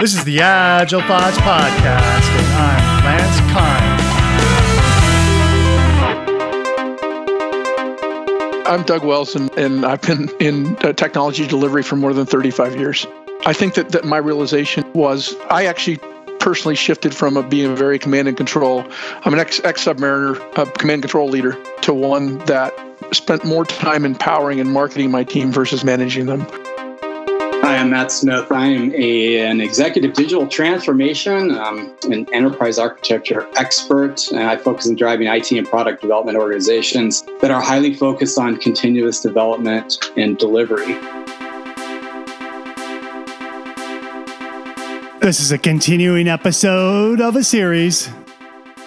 This is the Agile Thoughts Podcast, and I'm Lance Kind. I'm Doug Wilson, and I've been in uh, technology delivery for more than 35 years. I think that, that my realization was I actually personally shifted from a, being a very command and control. I'm an ex, submariner, a command and control leader, to one that spent more time empowering and marketing my team versus managing them. Hi, I'm Matt Smith. I am a, an executive digital transformation, um, an enterprise architecture expert, and I focus on driving IT and product development organizations that are highly focused on continuous development and delivery. This is a continuing episode of a series.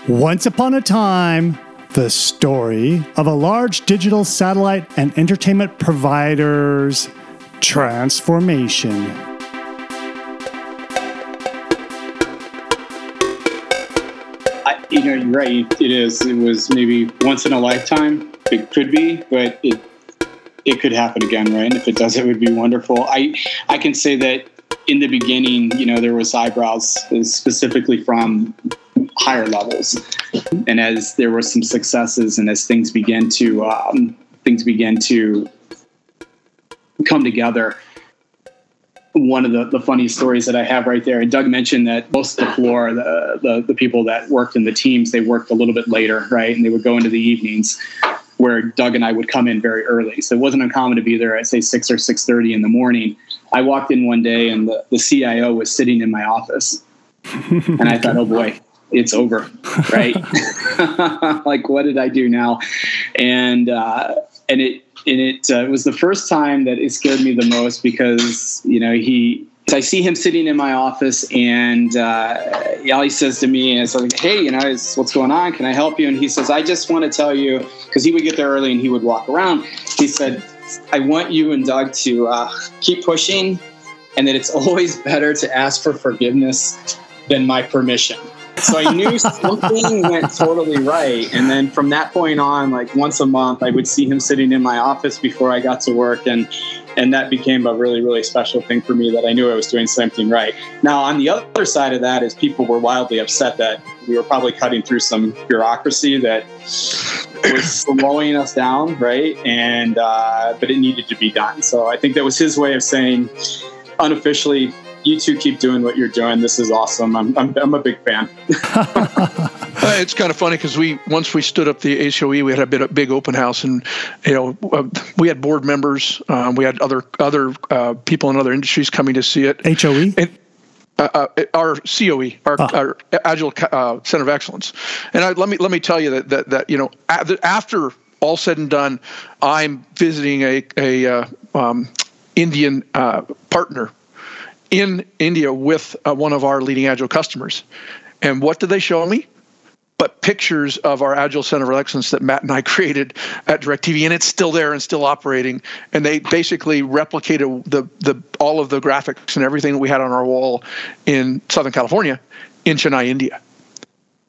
Once upon a time, the story of a large digital satellite and entertainment provider's transformation. I, you know, you're right. It is. It was maybe once in a lifetime. It could be, but it it could happen again, right? And if it does, it would be wonderful. I I can say that in the beginning, you know, there was eyebrows specifically from higher levels, and as there were some successes, and as things began to um, things began to come together. One of the, the funny stories that I have right there, and Doug mentioned that most of the floor, the, the, the people that worked in the teams, they worked a little bit later, right? And they would go into the evenings where Doug and I would come in very early. So it wasn't uncommon to be there at say six or six thirty in the morning. I walked in one day and the, the CIO was sitting in my office. and I thought, oh boy, it's over, right? like, what did I do now? And uh, and it and it uh, was the first time that it scared me the most because you know he I see him sitting in my office, and uh, he says to me is like, "Hey, you know, what's going on? Can I help you?" And he says, "I just want to tell you," because he would get there early and he would walk around. He said, "I want you and Doug to uh, keep pushing, and that it's always better to ask for forgiveness than my permission." So I knew something went totally right. And then from that point on, like once a month, I would see him sitting in my office before I got to work. And and that became a really, really special thing for me that I knew I was doing something right. Now, on the other side of that is people were wildly upset that we were probably cutting through some bureaucracy that was slowing us down, right? And uh, but it needed to be done. So I think that was his way of saying unofficially you two keep doing what you're doing. This is awesome. I'm, I'm, I'm a big fan. it's kind of funny because we once we stood up the HOE, we had a bit of big open house, and you know uh, we had board members, um, we had other other uh, people in other industries coming to see it. HOE. And, uh, uh, our COE, our, ah. our Agile uh, Center of Excellence, and I, let me let me tell you that that, that you know after all said and done, I'm visiting a a um, Indian partner in India with uh, one of our leading Agile customers. And what did they show me? But pictures of our Agile Center of Excellence that Matt and I created at DirecTV, and it's still there and still operating. And they basically replicated the the all of the graphics and everything that we had on our wall in Southern California in Chennai, India.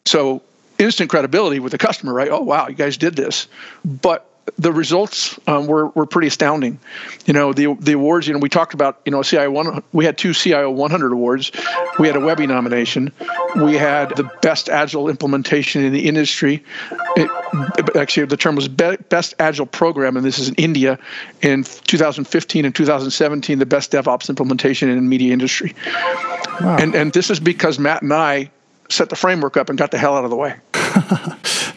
So instant credibility with the customer, right? Oh wow, you guys did this. But the results um, were, were pretty astounding. You know, the the awards. You know, we talked about you know CIO one. We had two CIO 100 awards. We had a Webby nomination. We had the best agile implementation in the industry. It, actually, the term was best agile program, and this is in India in 2015 and 2017. The best DevOps implementation in the media industry. Wow. And and this is because Matt and I set the framework up and got the hell out of the way.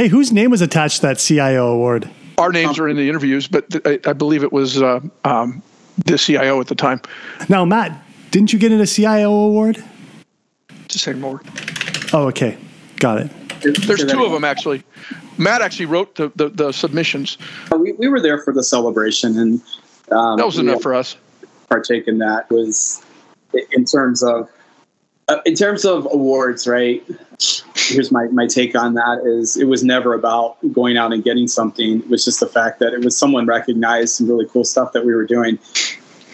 Hey, whose name was attached to that CIO award? Our names are in the interviews, but th- I, I, believe it was uh, um, the CIO at the time. Now, Matt, didn't you get in a CIO award? It's the same award. Oh, okay. Got it. There's two of them, actually. Matt actually wrote the, the, the submissions. We, we were there for the celebration, and um, that was enough for us. Partake in that was in terms of uh, in terms of awards, right? Here's my, my take on that is it was never about going out and getting something. It was just the fact that it was someone recognized some really cool stuff that we were doing.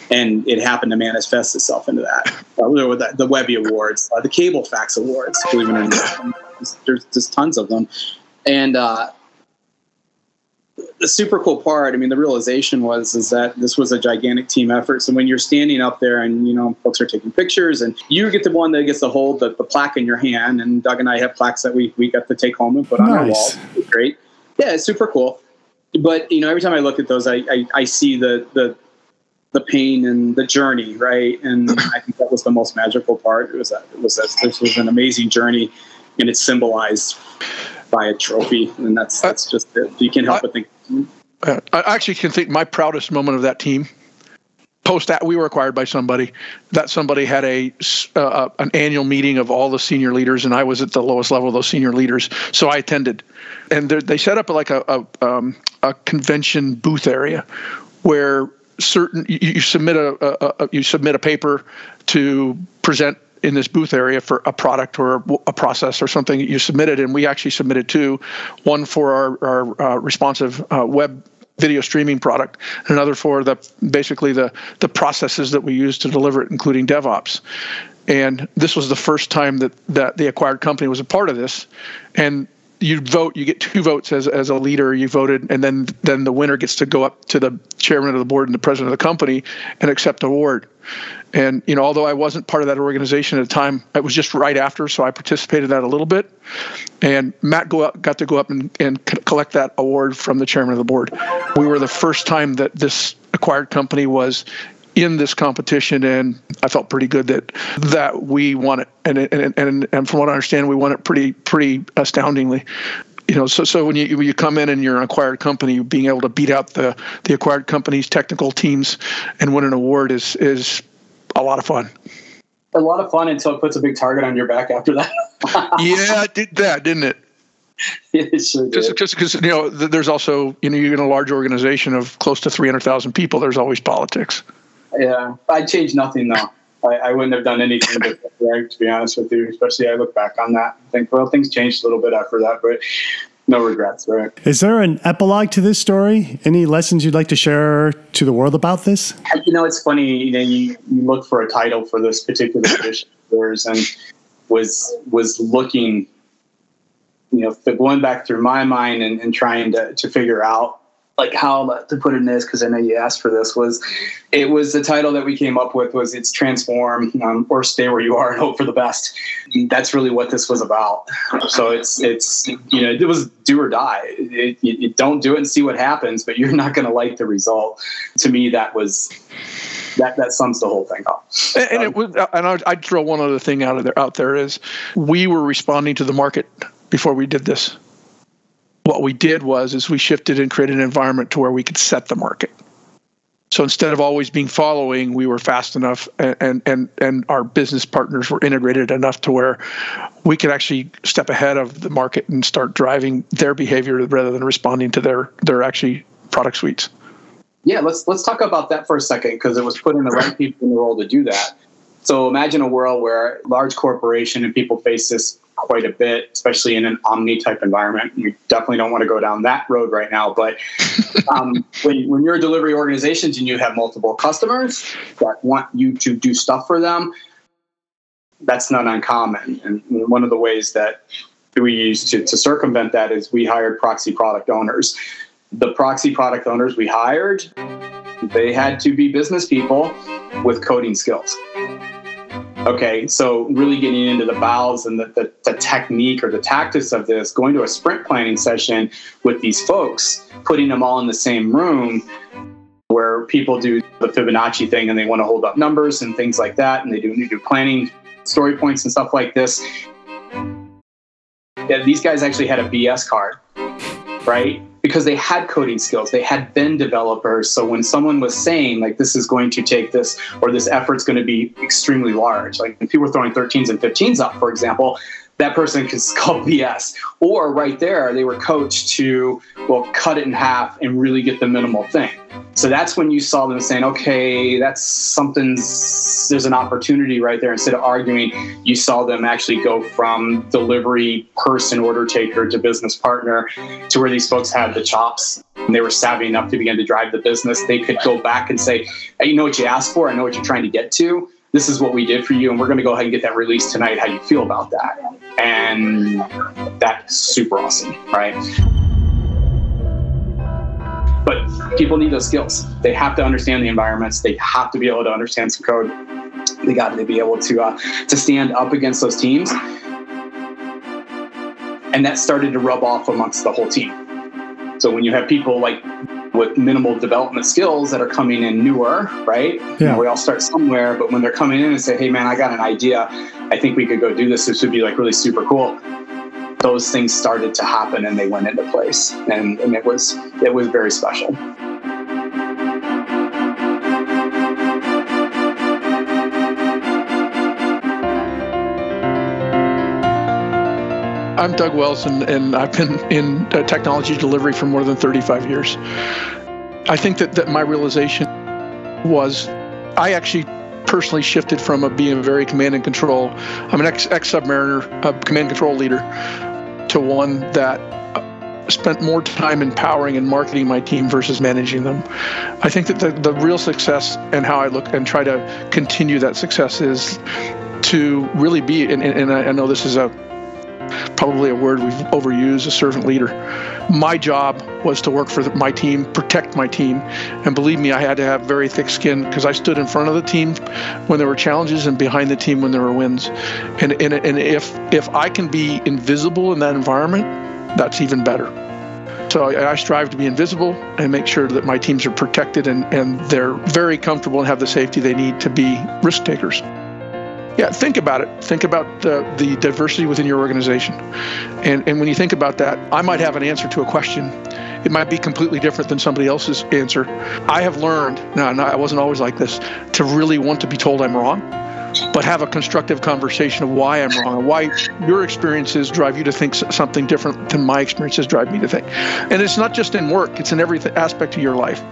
And it happened to manifest itself into that. Uh, the, Webby Awards, uh, the Cablefax Awards, believe it or not. There's, there's tons of them. And uh, the super cool part, I mean, the realization was is that this was a gigantic team effort. So when you're standing up there and you know folks are taking pictures, and you get the one that gets to hold the, the plaque in your hand, and Doug and I have plaques that we we got to take home and put on our wall. It's great, yeah, it's super cool. But you know, every time I look at those, I I, I see the the the pain and the journey, right? And I think that was the most magical part. It was that it was that this was an amazing journey, and it's symbolized by a trophy, and that's uh, that's just it. You can't help I, but think. Uh, I actually can think my proudest moment of that team. Post that we were acquired by somebody. That somebody had a uh, uh, an annual meeting of all the senior leaders, and I was at the lowest level of those senior leaders, so I attended. And they set up like a a, um, a convention booth area where certain you, you submit a, a, a, you submit a paper to present in this booth area for a product or a process or something you submitted, and we actually submitted two, one for our, our uh, responsive uh, web video streaming product, and another for the basically the the processes that we use to deliver it, including DevOps. And this was the first time that that the acquired company was a part of this, and you vote you get two votes as, as a leader. You voted and then then the winner gets to go up to the chairman of the board and the president of the company and accept the award and you know although i wasn't part of that organization at the time it was just right after so i participated in that a little bit. And matt go up, got to go up and, and collect that award from the chairman of the board. We were the first time that this acquired company was in this competition, and I felt pretty good that that we won it, and and and, and from what I understand, we won it pretty pretty astoundingly. You know, so so when you when you come in and you're an acquired company, being able to beat out the the acquired company's technical teams and win an award is is a lot of fun. A lot of fun until it puts a big target on your back after that. yeah, it did that, didn't it? Just because you know, there's also you know, you're in a large organization of close to 300,000 people. There's always politics. Yeah, I'd change nothing though. I, I wouldn't have done anything different, to be honest with you. Especially, I look back on that and think, well, things changed a little bit after that, but no regrets, right? Is there an epilogue to this story? Any lessons you'd like to share to the world about this? You know, it's funny. You know, you, you look for a title for this particular edition of yours, and was was looking, you know, going back through my mind and, and trying to to figure out like how to put it in this because I know you asked for this was it was the title that we came up with was it's transform um, or stay where you are and hope for the best. That's really what this was about. So it's it's you know it was do or die. It, don't do it and see what happens, but you're not going to like the result. To me, that was that that sums the whole thing up. And, and it was, and I'd, I'd throw one other thing out of there. Out there is we were responding to the market before we did this what we did was is we shifted and created an environment to where we could set the market. So instead of always being following, we were fast enough, and and and our business partners were integrated enough to where we could actually step ahead of the market and start driving their behavior rather than responding to their their actually product suites. Yeah, let's let's talk about that for a second because it was putting the right people in the role to do that. So imagine a world where large corporation and people face this quite a bit, especially in an omni type environment. You definitely don't want to go down that road right now. But um, when, when you're a delivery organization and you have multiple customers that want you to do stuff for them, that's not uncommon. And one of the ways that we use to, to circumvent that is we hired proxy product owners. The proxy product owners we hired, they had to be business people with coding skills. Okay, so really getting into the bowels and the, the, the, technique or the tactics of this, going to a sprint planning session with these folks, putting them all in the same room where people do the Fibonacci thing and they want to hold up numbers and things like that, and they do, do planning story points and stuff like this. Yeah, these guys actually had a BS card, right? Because they had coding skills they had been developers so when someone was saying like this is going to take this or this effort's going to be extremely large like if people were throwing 13s and 15s up for example that person could call BS. Or right there, they were coached to, well, cut it in half and really get the minimal thing. So that's when you saw them saying, okay, that's something's, there's an opportunity right there. Instead of arguing, you saw them actually go from delivery person, order taker to business partner to where these folks had the chops and they were savvy enough to begin to drive the business. They could go back and say, hey, you know what you asked for? I know what you're trying to get to this is what we did for you and we're going to go ahead and get that released tonight how you feel about that and that's super awesome right but people need those skills. They have to understand the environments. They have to be able to understand some code. They got to be able to uh, to stand up against those teams, and that started to rub off amongst the whole team. So when you have people like with minimal development skills that are coming in newer, right? Yeah. You know, we all start somewhere, but when they're coming in and say, "Hey, man, I got an idea. I think we could go do this. This would be like really super cool." Those things started to happen, and they went into place, and, and it was it was very special. I'm Doug Wells, and, and I've been in uh, technology delivery for more than 35 years. I think that, that my realization was I actually personally shifted from a, being very command and control. I'm an ex, submariner, a command control leader, to one that uh, spent more time empowering and marketing my team versus managing them. I think that the, the real success and how I look and try to continue that success is to really be, and, and I know this is a probably a word we've overused, a servant leader. My job was to work for my team, protect my team. And believe me, I had to have very thick skin because I stood in front of the team when there were challenges and behind the team when there were wins. And, and, and if, if I can be invisible in that environment, that's even better. So I, I strive to be invisible and make sure that my teams are protected and, and they're very comfortable and have the safety they need to be risk takers. Yeah, think about it. Think about the, the diversity within your organization. And, and when you think about that, I might have an answer to a question. It might be completely different than somebody else's answer. I have learned, no, no, I wasn't always like this, to really want to be told I'm wrong, but have a constructive conversation of why I'm wrong, why your experiences drive you to think something different than my experiences drive me to think. And it's not just in work, it's in every aspect of your life.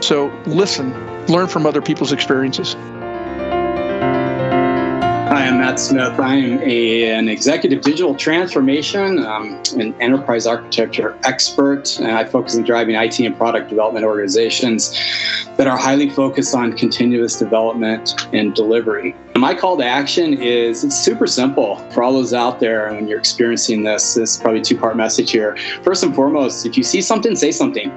So listen, learn from other people's experiences. I'm Matt Smith. I am a, an executive digital transformation um, and enterprise architecture expert. And I focus on driving IT and product development organizations that are highly focused on continuous development and delivery. My call to action is it's super simple for all those out there. when you're experiencing this, this is probably two part message here. First and foremost, if you see something, say something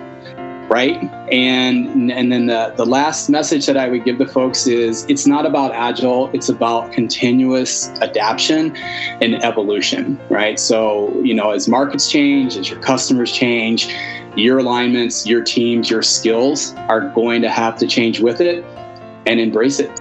right? And and then the, the last message that I would give the folks is it's not about agile, it's about continuous adaptation and evolution, right? So, you know, as markets change, as your customers change, your alignments, your teams, your skills are going to have to change with it and embrace it.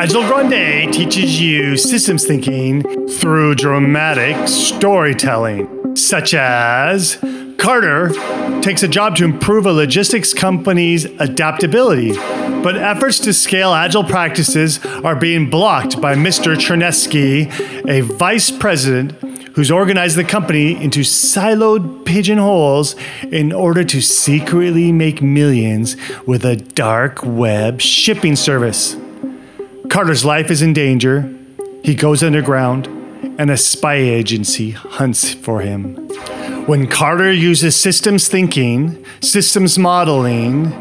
Agile Grande teaches you systems thinking through dramatic storytelling, such as Carter takes a job to improve a logistics company's adaptability, but efforts to scale agile practices are being blocked by Mr. Chernesky, a vice president who's organized the company into siloed pigeonholes in order to secretly make millions with a dark web shipping service. Carter's life is in danger. He goes underground, and a spy agency hunts for him. When Carter uses systems thinking, systems modeling,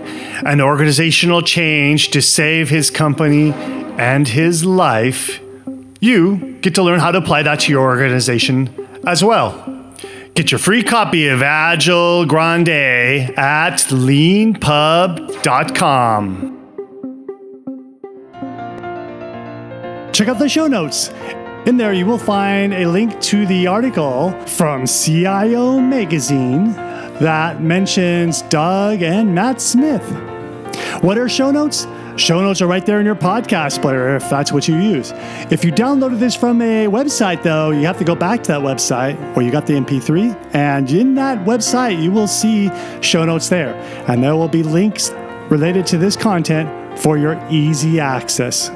and organizational change to save his company and his life, you get to learn how to apply that to your organization as well. Get your free copy of Agile Grande at leanpub.com. check out the show notes. In there, you will find a link to the article from CIO Magazine that mentions Doug and Matt Smith. What are show notes? Show notes are right there in your podcast player if that's what you use. If you downloaded this from a website, though, you have to go back to that website where you got the MP3. And in that website, you will see show notes there. And there will be links related to this content for your easy access.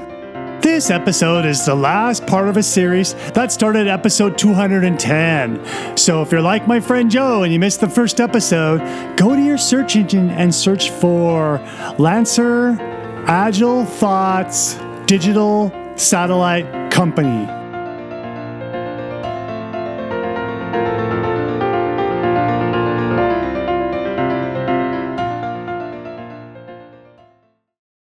This episode is the last part of a series that started episode 210. So if you're like my friend Joe and you missed the first episode, go to your search engine and search for Lancer Agile Thoughts Digital Satellite Company